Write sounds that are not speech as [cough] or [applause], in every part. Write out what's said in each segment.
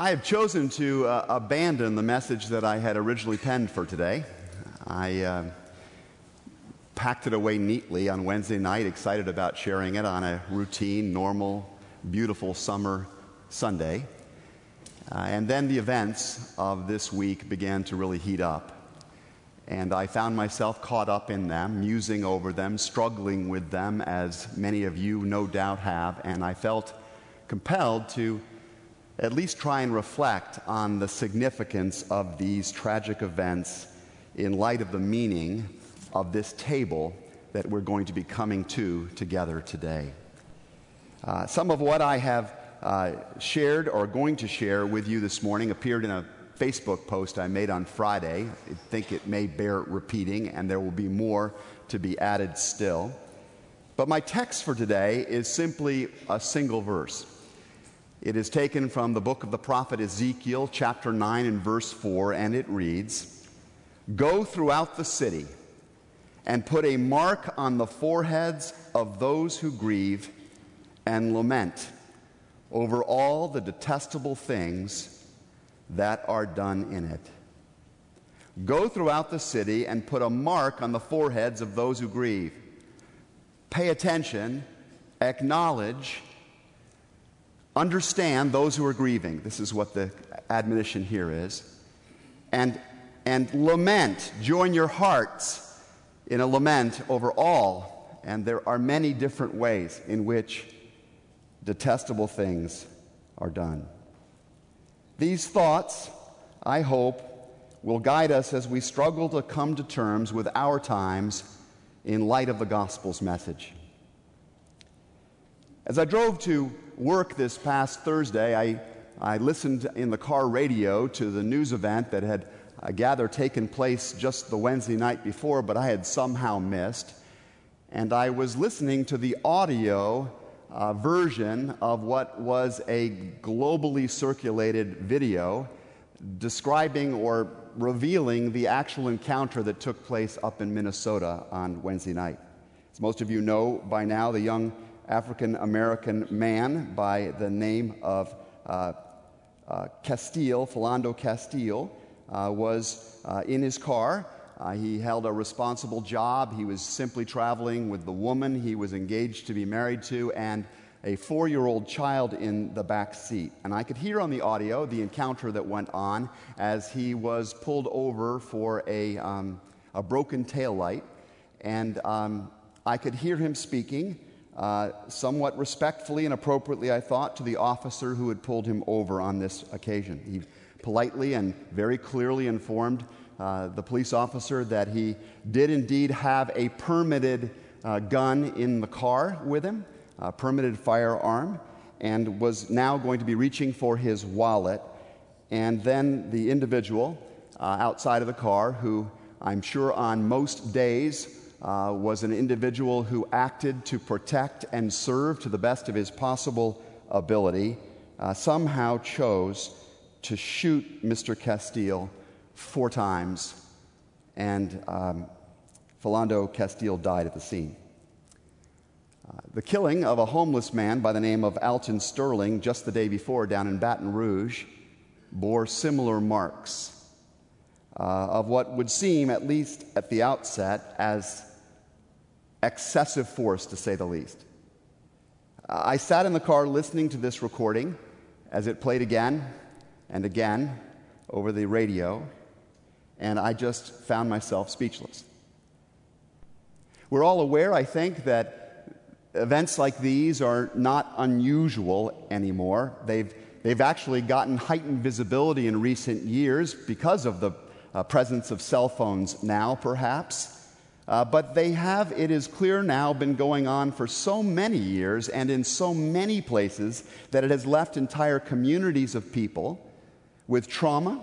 I have chosen to uh, abandon the message that I had originally penned for today. I uh, packed it away neatly on Wednesday night, excited about sharing it on a routine, normal, beautiful summer Sunday. Uh, and then the events of this week began to really heat up. And I found myself caught up in them, musing over them, struggling with them, as many of you no doubt have. And I felt compelled to at least try and reflect on the significance of these tragic events in light of the meaning of this table that we're going to be coming to together today. Uh, some of what I have uh, shared or going to share with you this morning appeared in a Facebook post I made on Friday. I think it may bear repeating, and there will be more to be added still. But my text for today is simply a single verse. It is taken from the book of the prophet Ezekiel, chapter 9 and verse 4, and it reads Go throughout the city and put a mark on the foreheads of those who grieve and lament over all the detestable things that are done in it. Go throughout the city and put a mark on the foreheads of those who grieve. Pay attention, acknowledge, understand those who are grieving. This is what the admonition here is. And, and lament, join your hearts in a lament over all. And there are many different ways in which detestable things are done. These thoughts, I hope, will guide us as we struggle to come to terms with our times in light of the gospel's message. As I drove to work this past Thursday, I, I listened in the car radio to the news event that had, I gather, taken place just the Wednesday night before, but I had somehow missed. And I was listening to the audio uh, version of what was a globally circulated video describing or revealing the actual encounter that took place up in Minnesota on Wednesday night. As most of you know by now, the young African American man by the name of uh, uh, Castile, Philando Castile, uh, was uh, in his car uh, he held a responsible job. He was simply traveling with the woman he was engaged to be married to and a four year old child in the back seat. And I could hear on the audio the encounter that went on as he was pulled over for a, um, a broken tail light. And um, I could hear him speaking. Uh, somewhat respectfully and appropriately, I thought, to the officer who had pulled him over on this occasion. He politely and very clearly informed uh, the police officer that he did indeed have a permitted uh, gun in the car with him, a permitted firearm, and was now going to be reaching for his wallet. And then the individual uh, outside of the car, who I'm sure on most days uh, was an individual who acted to protect and serve to the best of his possible ability, uh, somehow chose to shoot Mr. Castile four times, and um, Philando Castile died at the scene. Uh, the killing of a homeless man by the name of Alton Sterling just the day before down in Baton Rouge bore similar marks uh, of what would seem, at least at the outset, as excessive force, to say the least. I sat in the car listening to this recording as it played again and again over the radio and I just found myself speechless. We're all aware, I think, that events like these are not unusual anymore. They've, they've actually gotten heightened visibility in recent years because of the uh, presence of cell phones now, perhaps. Uh, but they have, it is clear now, been going on for so many years and in so many places that it has left entire communities of people with trauma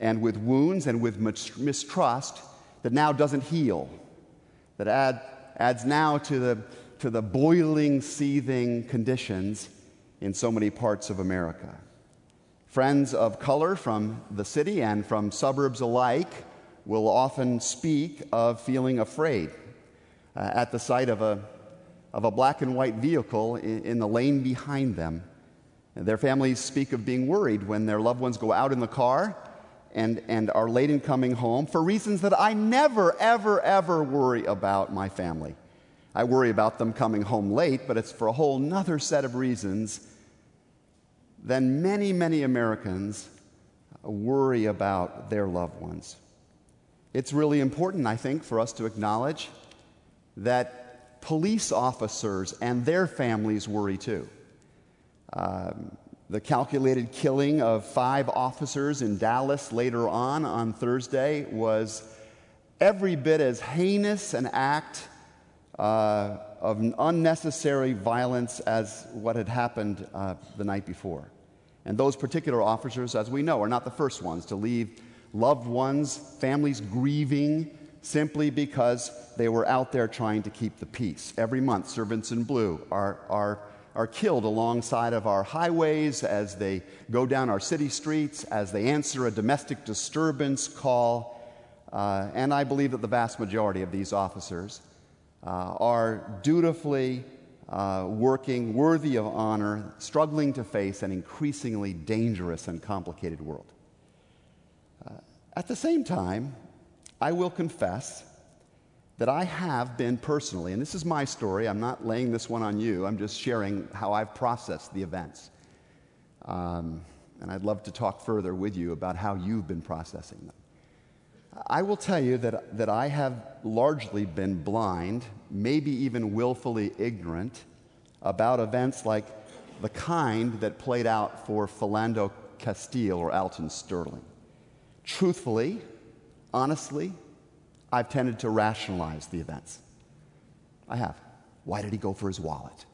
and with wounds and with mistrust that now doesn't heal, that add, adds now to the, to the boiling, seething conditions in so many parts of America. Friends of color from the city and from suburbs alike will often speak of feeling afraid uh, at the sight of a, of a black and white vehicle in, in the lane behind them Their families speak of being worried when their loved ones go out in the car and, and are late in coming home for reasons that I never, ever, ever worry about my family. I worry about them coming home late, but it's for a whole nother set of reasons than many, many Americans worry about their loved ones. It's really important, I think, for us to acknowledge that police officers and their families worry too. Um, the calculated killing of five officers in Dallas later on on Thursday was every bit as heinous an act uh, of unnecessary violence as what had happened uh, the night before. And those particular officers, as we know, are not the first ones to leave loved ones, families grieving simply because they were out there trying to keep the peace. Every month, servants in blue are, are are killed alongside of our highways as they go down our city streets, as they answer a domestic disturbance call. Uh, and I believe that the vast majority of these officers uh, are dutifully uh, working, worthy of honor, struggling to face an increasingly dangerous and complicated world. At the same time, I will confess that I have been personally, and this is my story, I'm not laying this one on you, I'm just sharing how I've processed the events. Um, and I'd love to talk further with you about how you've been processing them. I will tell you that, that I have largely been blind, maybe even willfully ignorant, about events like the kind that played out for Philando Castile or Alton Sterling. Truthfully, honestly, I've tended to rationalize the events. I have. Why did he go for his wallet?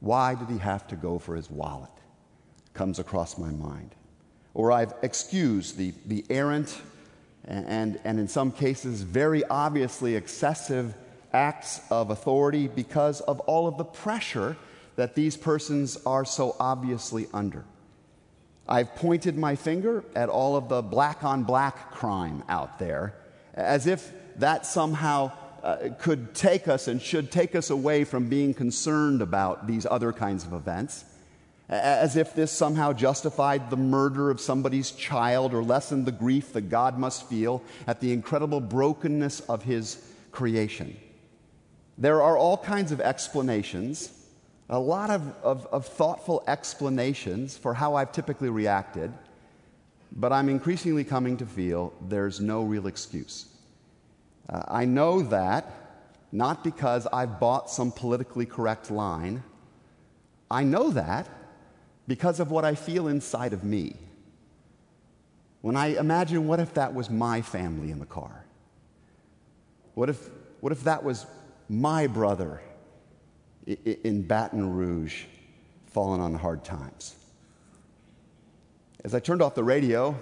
Why did he have to go for his wallet? Comes across my mind. Or I've excused the, the errant and, and, and in some cases very obviously excessive acts of authority because of all of the pressure that these persons are so obviously under. I've pointed my finger at all of the black on black crime out there as if that somehow uh, could take us and should take us away from being concerned about these other kinds of events, as if this somehow justified the murder of somebody's child or lessened the grief that God must feel at the incredible brokenness of His creation. There are all kinds of explanations, a lot of, of, of thoughtful explanations for how I've typically reacted. But I'm increasingly coming to feel there's no real excuse. Uh, I know that not because I've bought some politically correct line. I know that because of what I feel inside of me. When I imagine, what if that was my family in the car? What if, what if that was my brother in Baton Rouge fallen on hard times? As I turned off the radio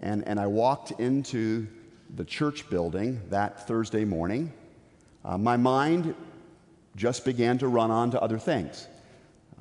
and, and I walked into the church building that Thursday morning, uh, my mind just began to run on to other things.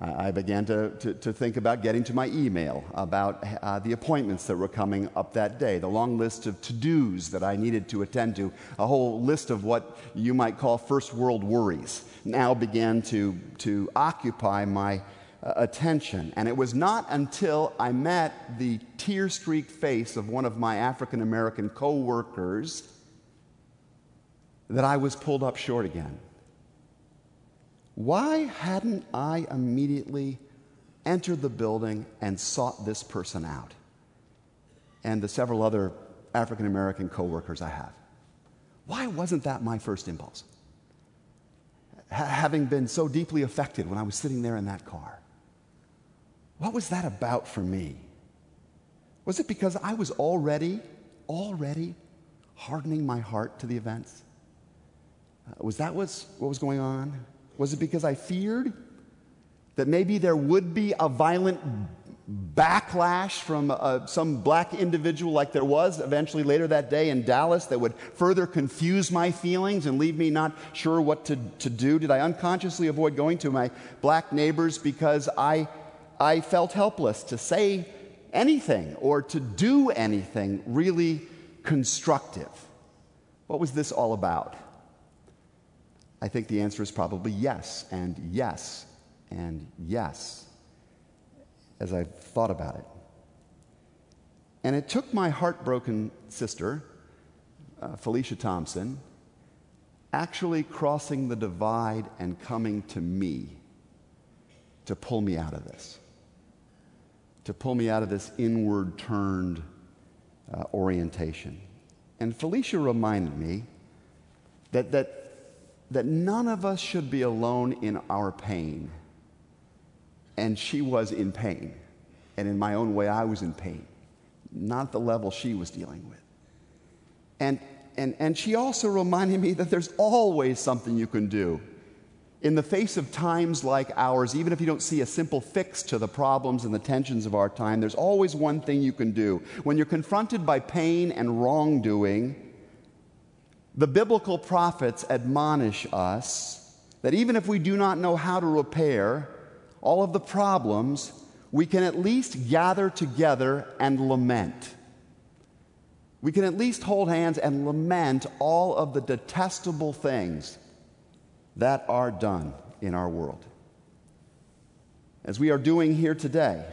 I began to, to, to, think about getting to my email, about uh, the appointments that were coming up that day, the long list of to dos that I needed to attend to, a whole list of what you might call first world worries now began to, to occupy my uh, attention. And it was not until I met the tear streaked face of one of my African American co workers that I was pulled up short again. Why hadn't I immediately entered the building and sought this person out? And the several other African American coworkers I have. Why wasn't that my first impulse? having been so deeply affected when I was sitting there in that car. What was that about for me? Was it because I was already, already hardening my heart to the events? Uh, was that what's, what was going on? Was it because I feared that maybe there would be a violent backlash from uh, some black individual like there was eventually later that day in Dallas that would further confuse my feelings and leave me not sure what to, to do? Did I unconsciously avoid going to my black neighbors because I I felt helpless to say anything or to do anything really constructive. What was this all about? I think the answer is probably yes, and yes, and yes. as I've thought about it. And it took my heartbroken sister, uh, Felicia Thompson, actually crossing the divide and coming to me to pull me out of this, to pull me out of this inward turned uh, orientation. And Felicia reminded me that, that, that none of us should be alone in our pain. And she was in pain. And in my own way, I was in pain, not the level she was dealing with. And, and, and she also reminded me that there's always something you can do. In the face of times like ours, even if you don't see a simple fix to the problems and the tensions of our time, there's always one thing you can do. When you're confronted by pain and wrongdoing, the biblical prophets admonish us that even if we do not know how to repair all of the problems, we can at least gather together and lament. We can at least hold hands and lament all of the detestable things that are done in our world. As we are doing here today,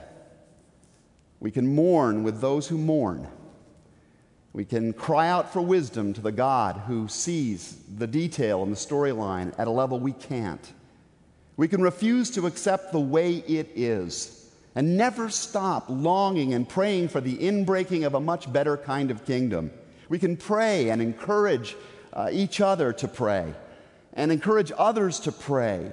we can mourn with those who mourn. We can cry out for wisdom to the God who sees the detail and the storyline at a level we can't. We can refuse to accept the way it is and never stop longing and praying for the inbreaking of a much better kind of kingdom. We can pray and encourage uh, each other to pray and encourage others to pray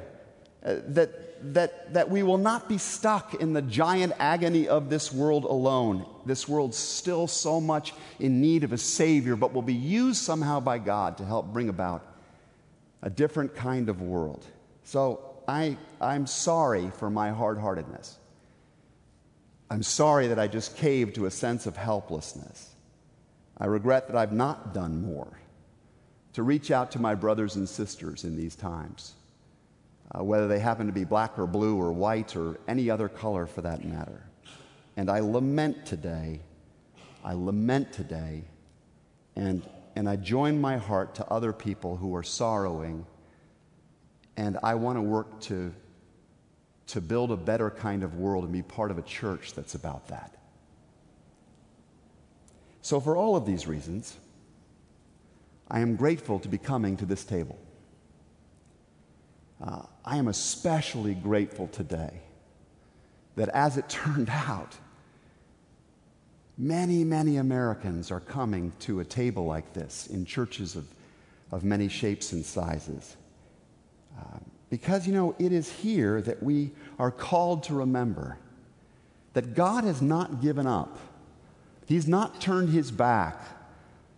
uh, that, that, that we will not be stuck in the giant agony of this world alone. This world's still so much in need of a Savior, but will be used somehow by God to help bring about a different kind of world. So I, I'm sorry for my hard heartedness. I'm sorry that I just caved to a sense of helplessness. I regret that I've not done more to reach out to my brothers and sisters in these times, uh, whether they happen to be black or blue or white or any other color for that matter. And I lament today, I lament today, and, and I join my heart to other people who are sorrowing, and I want to work to to build a better kind of world and be part of a church that's about that. So, for all of these reasons, I am grateful to be coming to this table. Uh, I am especially grateful today that as it [laughs] turned out, many, many Americans are coming to a table like this in churches of, of many shapes and sizes. Um, because, you know, it is here that we are called to remember that God has not given up. He's not turned his back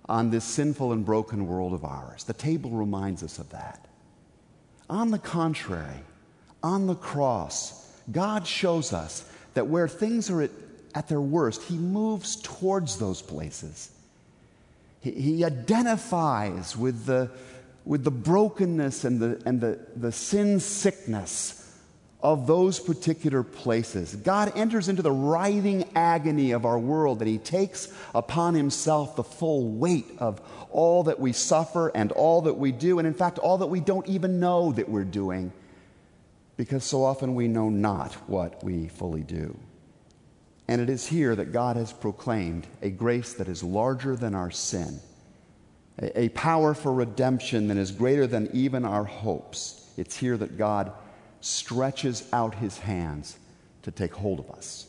on this sinful and broken world of ours. The table reminds us of that. On the contrary, on the cross, God shows us that where things are at, at their worst, He moves towards those places. He, he identifies with the, with the brokenness and the, and the, the sin sickness of those particular places. God enters into the writhing agony of our world and He takes upon Himself the full weight of all that we suffer and all that we do, and in fact, all that we don't even know that we're doing, because so often we know not what we fully do. And it is here that God has proclaimed a grace that is larger than our sin a, power for redemption that is greater than even our hopes. It's here that God stretches out his hands to take hold of us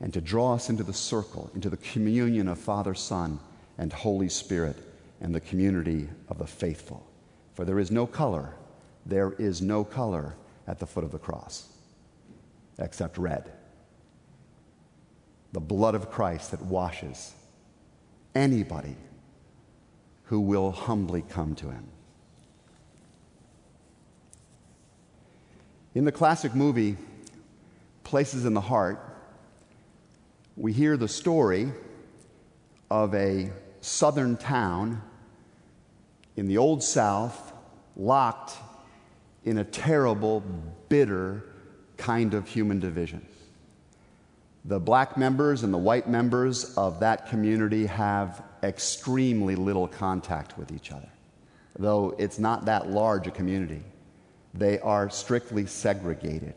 and to draw us into the circle, into the communion of Father, Son, and Holy Spirit, and the community of the faithful. For there is no color, there is no color at the foot of the cross except red. The blood of Christ that washes anybody who will humbly come to him. In the classic movie, Places in the Heart, we hear the story of a southern town in the Old South locked in a terrible, bitter kind of human division. The black members and the white members of that community have extremely little contact with each other. Though it's not that large a community, they are strictly segregated.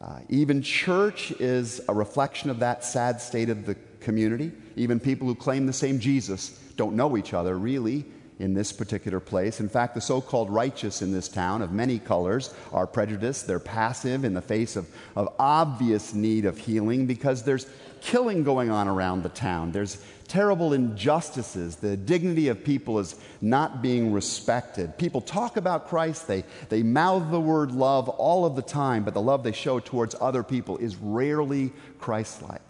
Uh, even church is a reflection of that sad state of the community. Even people who claim the same Jesus don't know each other really in this particular place. In fact, the so called righteous in this town of many colors are prejudiced. They're passive in the face of, of obvious need of healing because there's killing going on around the town. There's terrible injustices. The dignity of people is not being respected. People talk about Christ, they, they mouth the word love all of the time, but the love they show towards other people is rarely Christ like.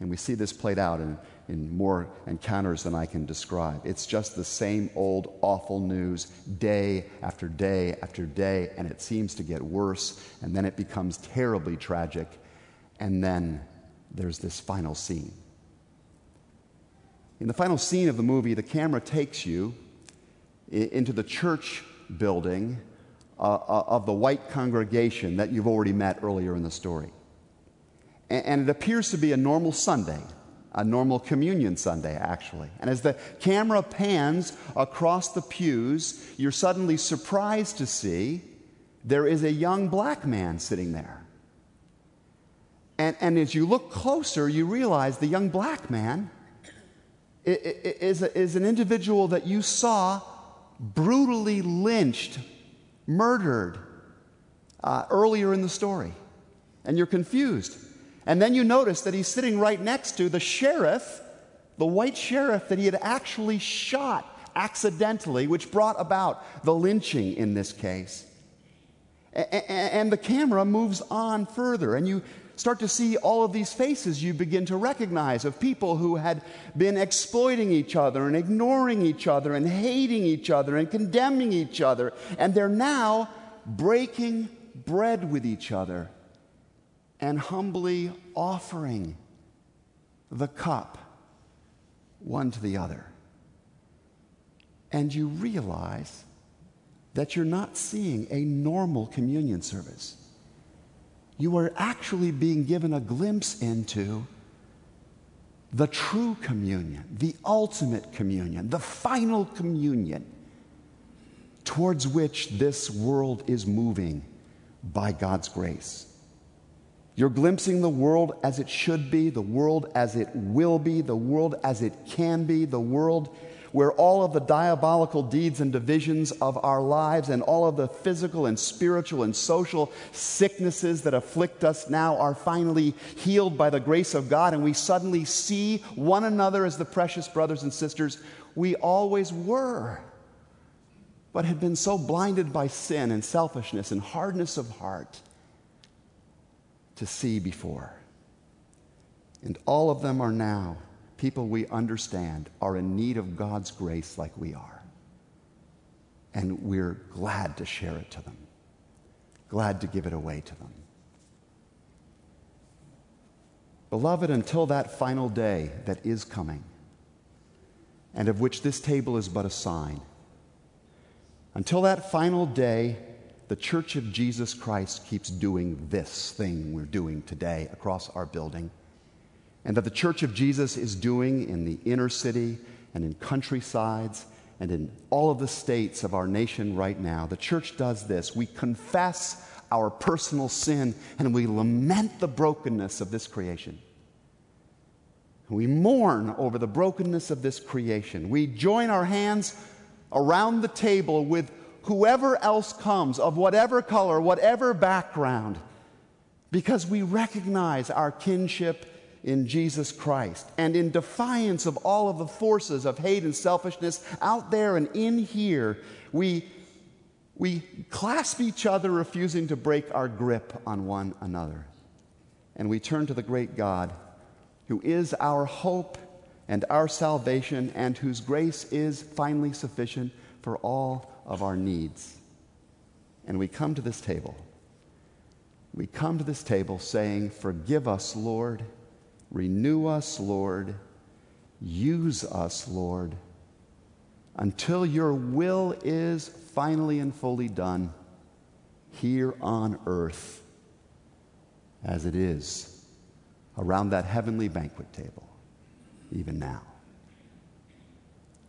And we see this played out in, in more encounters than I can describe. It's just the same old awful news day after day after day, and it seems to get worse, and then it becomes terribly tragic, and then there's this final scene. In the final scene of the movie, the camera takes you into the church building uh, uh, of the white congregation that you've already met earlier in the story. And it appears to be a normal Sunday, a normal communion Sunday, actually. And as the camera pans across the pews, you're suddenly surprised to see there is a young black man sitting there. And, and as you look closer, you realize the young black man is, is an individual that you saw brutally lynched, murdered uh, earlier in the story. And you're confused. And then you notice that he's sitting right next to the sheriff, the white sheriff that he had actually shot accidentally, which brought about the lynching in this case. And the camera moves on further, and you start to see all of these faces you begin to recognize of people who had been exploiting each other and ignoring each other and hating each other and condemning each other. And they're now breaking bread with each other and humbly offering the cup one to the other. And you realize that you're not seeing a normal communion service you are actually being given a glimpse into the true communion, the ultimate communion, the final communion towards which this world is moving by God's grace. You're glimpsing the world as it should be, the world as it will be, the world as it can be, the world where all of the diabolical deeds and divisions of our lives and all of the physical and spiritual and social sicknesses that afflict us now are finally healed by the grace of God, and we suddenly see one another as the precious brothers and sisters we always were, but had been so blinded by sin and selfishness and hardness of heart to see before. And all of them are now people we understand are in need of God's grace like we are. And we're glad to share it to them, glad to give it away to them. Beloved, until that final day that is coming, and of which this table is but a sign, until that final day, the Church of Jesus Christ keeps doing this thing we're doing today across our building and that the Church of Jesus is doing in the inner city and in countrysides and in all of the states of our nation right now. The church does this. We confess our personal sin and we lament the brokenness of this creation. We mourn over the brokenness of this creation. We join our hands around the table with whoever else comes, of whatever color, whatever background, because we recognize our kinship in Jesus Christ. And in defiance of all of the forces of hate and selfishness out there and in here, we, we clasp each other, refusing to break our grip on one another. And we turn to the great God who is our hope and our salvation, and whose grace is finally sufficient for all of our needs. And we come to this table. We come to this table saying, Forgive us, Lord Renew us, Lord. Use us, Lord, until your will is finally and fully done here on earth as it is around that heavenly banquet table, even now.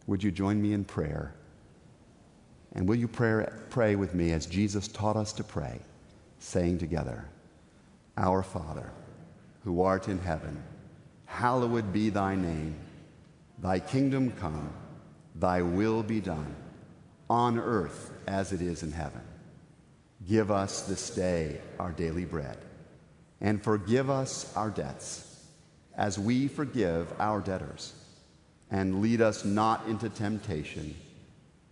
Would you join me in prayer? And will you pray, pray with me as Jesus taught us to pray, saying together, Our Father, who art in heaven, hallowed be thy name. Thy kingdom come, thy will be done, on earth as it is in heaven. Give us this day our daily bread, and forgive us our debts, as we forgive our debtors. And lead us not into temptation,